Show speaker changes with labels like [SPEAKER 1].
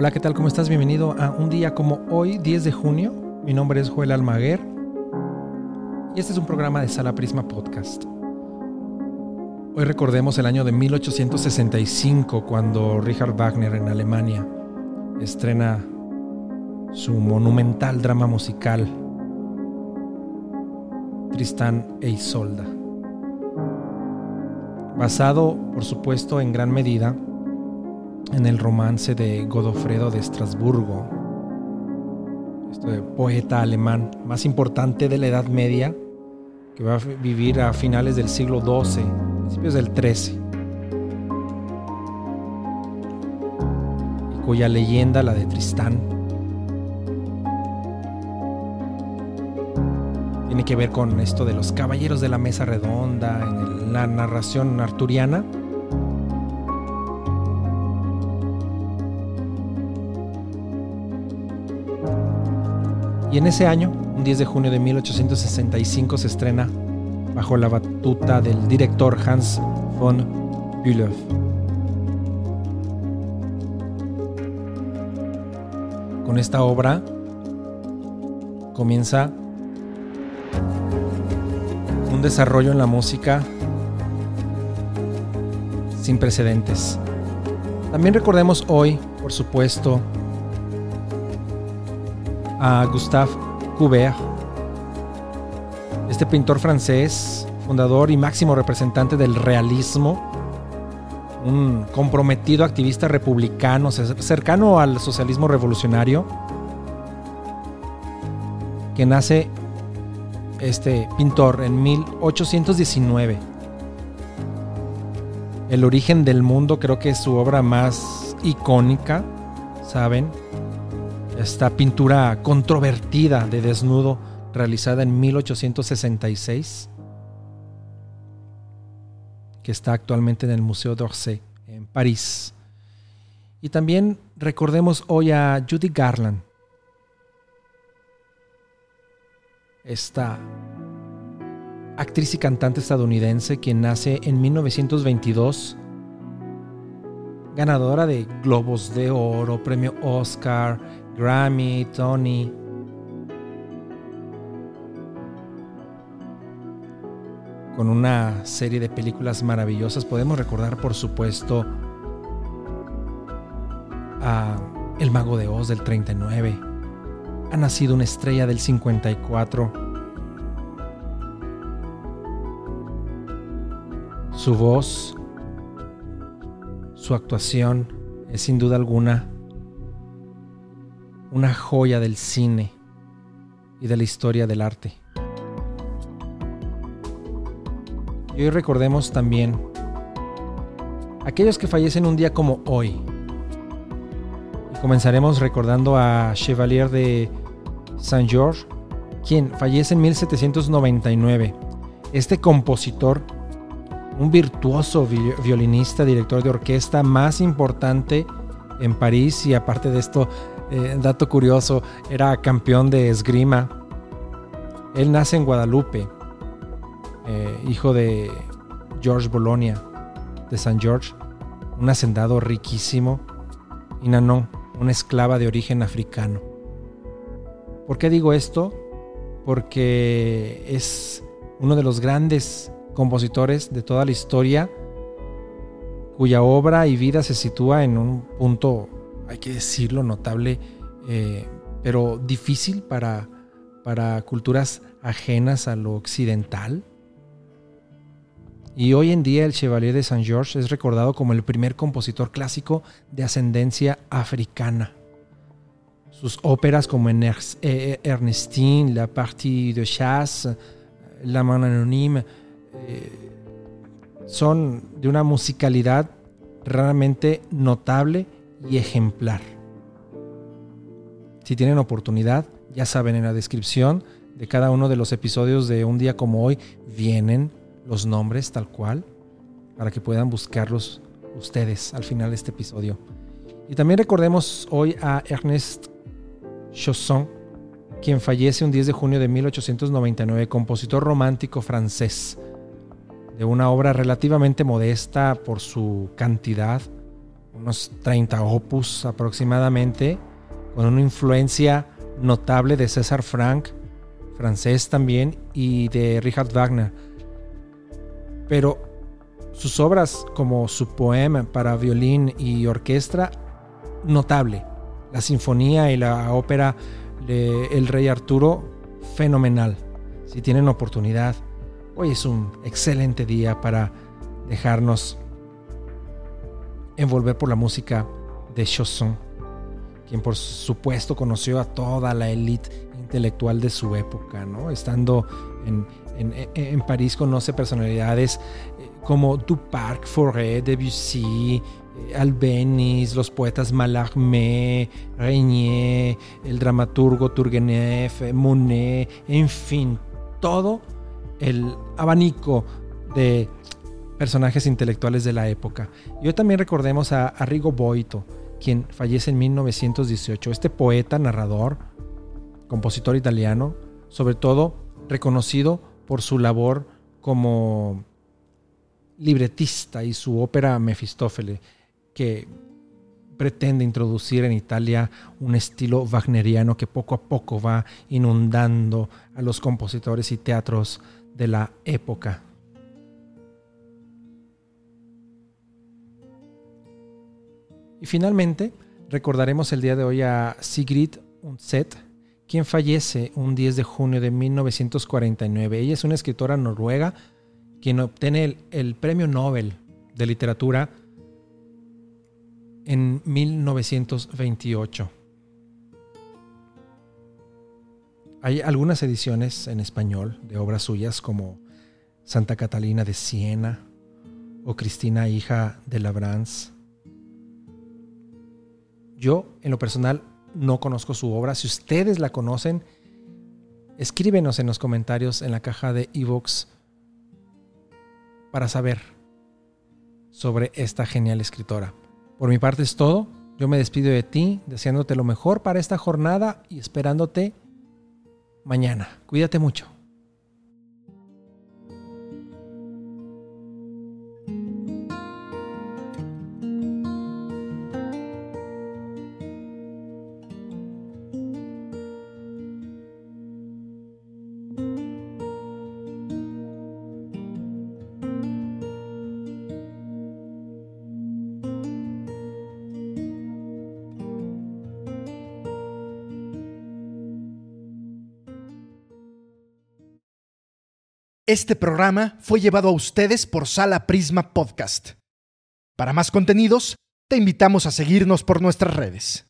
[SPEAKER 1] Hola, ¿qué tal? ¿Cómo estás? Bienvenido a un día como hoy, 10 de junio. Mi nombre es Joel Almaguer y este es un programa de Sala Prisma Podcast. Hoy recordemos el año de 1865 cuando Richard Wagner en Alemania estrena su monumental drama musical Tristán e Isolda. Basado, por supuesto, en gran medida en el romance de Godofredo de Estrasburgo, poeta alemán más importante de la Edad Media, que va a vivir a finales del siglo XII, principios del XIII, y cuya leyenda, la de Tristán, tiene que ver con esto de los caballeros de la mesa redonda, en la narración arturiana Y en ese año, un 10 de junio de 1865, se estrena bajo la batuta del director Hans von Bülow. Con esta obra comienza un desarrollo en la música sin precedentes. También recordemos hoy, por supuesto, a Gustave Courbet, este pintor francés, fundador y máximo representante del realismo, un comprometido activista republicano cercano al socialismo revolucionario, que nace este pintor en 1819. El origen del mundo creo que es su obra más icónica, ¿saben? Esta pintura controvertida de desnudo realizada en 1866, que está actualmente en el Museo d'Orsay, en París. Y también recordemos hoy a Judy Garland, esta actriz y cantante estadounidense quien nace en 1922 ganadora de Globos de Oro, Premio Oscar, Grammy, Tony. Con una serie de películas maravillosas podemos recordar, por supuesto, a El Mago de Oz del 39. Ha nacido una estrella del 54. Su voz, su actuación es sin duda alguna una joya del cine y de la historia del arte. Y hoy recordemos también aquellos que fallecen un día como hoy. Y comenzaremos recordando a Chevalier de Saint-Georges, quien fallece en 1799. Este compositor, un virtuoso violinista, director de orquesta más importante en París y aparte de esto eh, dato curioso, era campeón de esgrima. Él nace en Guadalupe, eh, hijo de George Bologna, de San George, un hacendado riquísimo, y Nanon, una esclava de origen africano. ¿Por qué digo esto? Porque es uno de los grandes compositores de toda la historia cuya obra y vida se sitúa en un punto hay que decirlo, notable, eh, pero difícil para, para culturas ajenas a lo occidental. Y hoy en día el Chevalier de Saint George es recordado como el primer compositor clásico de ascendencia africana. sus óperas como eh, Ernestine, La Partie de Chasse, La Mano Anonyme, eh, son de una musicalidad realmente notable y ejemplar. Si tienen oportunidad, ya saben, en la descripción de cada uno de los episodios de Un día como hoy vienen los nombres tal cual para que puedan buscarlos ustedes al final de este episodio. Y también recordemos hoy a Ernest Chausson, quien fallece un 10 de junio de 1899, compositor romántico francés, de una obra relativamente modesta por su cantidad, unos 30 opus aproximadamente, con una influencia notable de César Frank, francés también, y de Richard Wagner. Pero sus obras como su poema para violín y orquesta, notable. La sinfonía y la ópera de El Rey Arturo, fenomenal. Si tienen oportunidad, hoy es un excelente día para dejarnos envolver por la música de Chausson, quien por supuesto conoció a toda la élite intelectual de su época, ¿no? Estando en, en París conoce personalidades como Duparc, Forêt, Debussy, eh, Albéniz, los poetas Mallarmé, Régnier, el dramaturgo Turgenev, eh, Monet, en fin, todo el abanico de personajes intelectuales de la época. Y hoy también recordemos a Arrigo Boito, quien fallece en 1918. Este poeta, narrador, compositor italiano, sobre todo reconocido por su labor como libretista y su ópera Mefistófele, que pretende introducir en Italia un estilo wagneriano que poco a poco va inundando a los compositores y teatros de la época. Y finalmente, recordaremos el día de hoy a Sigrid Undset, quien fallece un 10 de junio de 1949. Ella es una escritora noruega quien obtiene el, premio Nobel de literatura en 1928. Hay algunas ediciones en español de obras suyas como Santa Catalina de Siena o Cristina, hija de Labrance. Yo, en lo personal, no conozco su obra. Si ustedes la conocen, escríbenos en los comentarios en la caja de Evox para saber sobre esta genial escritora. Por mi parte es todo. Yo me despido de ti, deseándote lo mejor para esta jornada y esperándote mañana. Cuídate mucho.
[SPEAKER 2] Este programa fue llevado a ustedes por Sala Prisma Podcast. Para más contenidos, te invitamos a seguirnos por nuestras redes.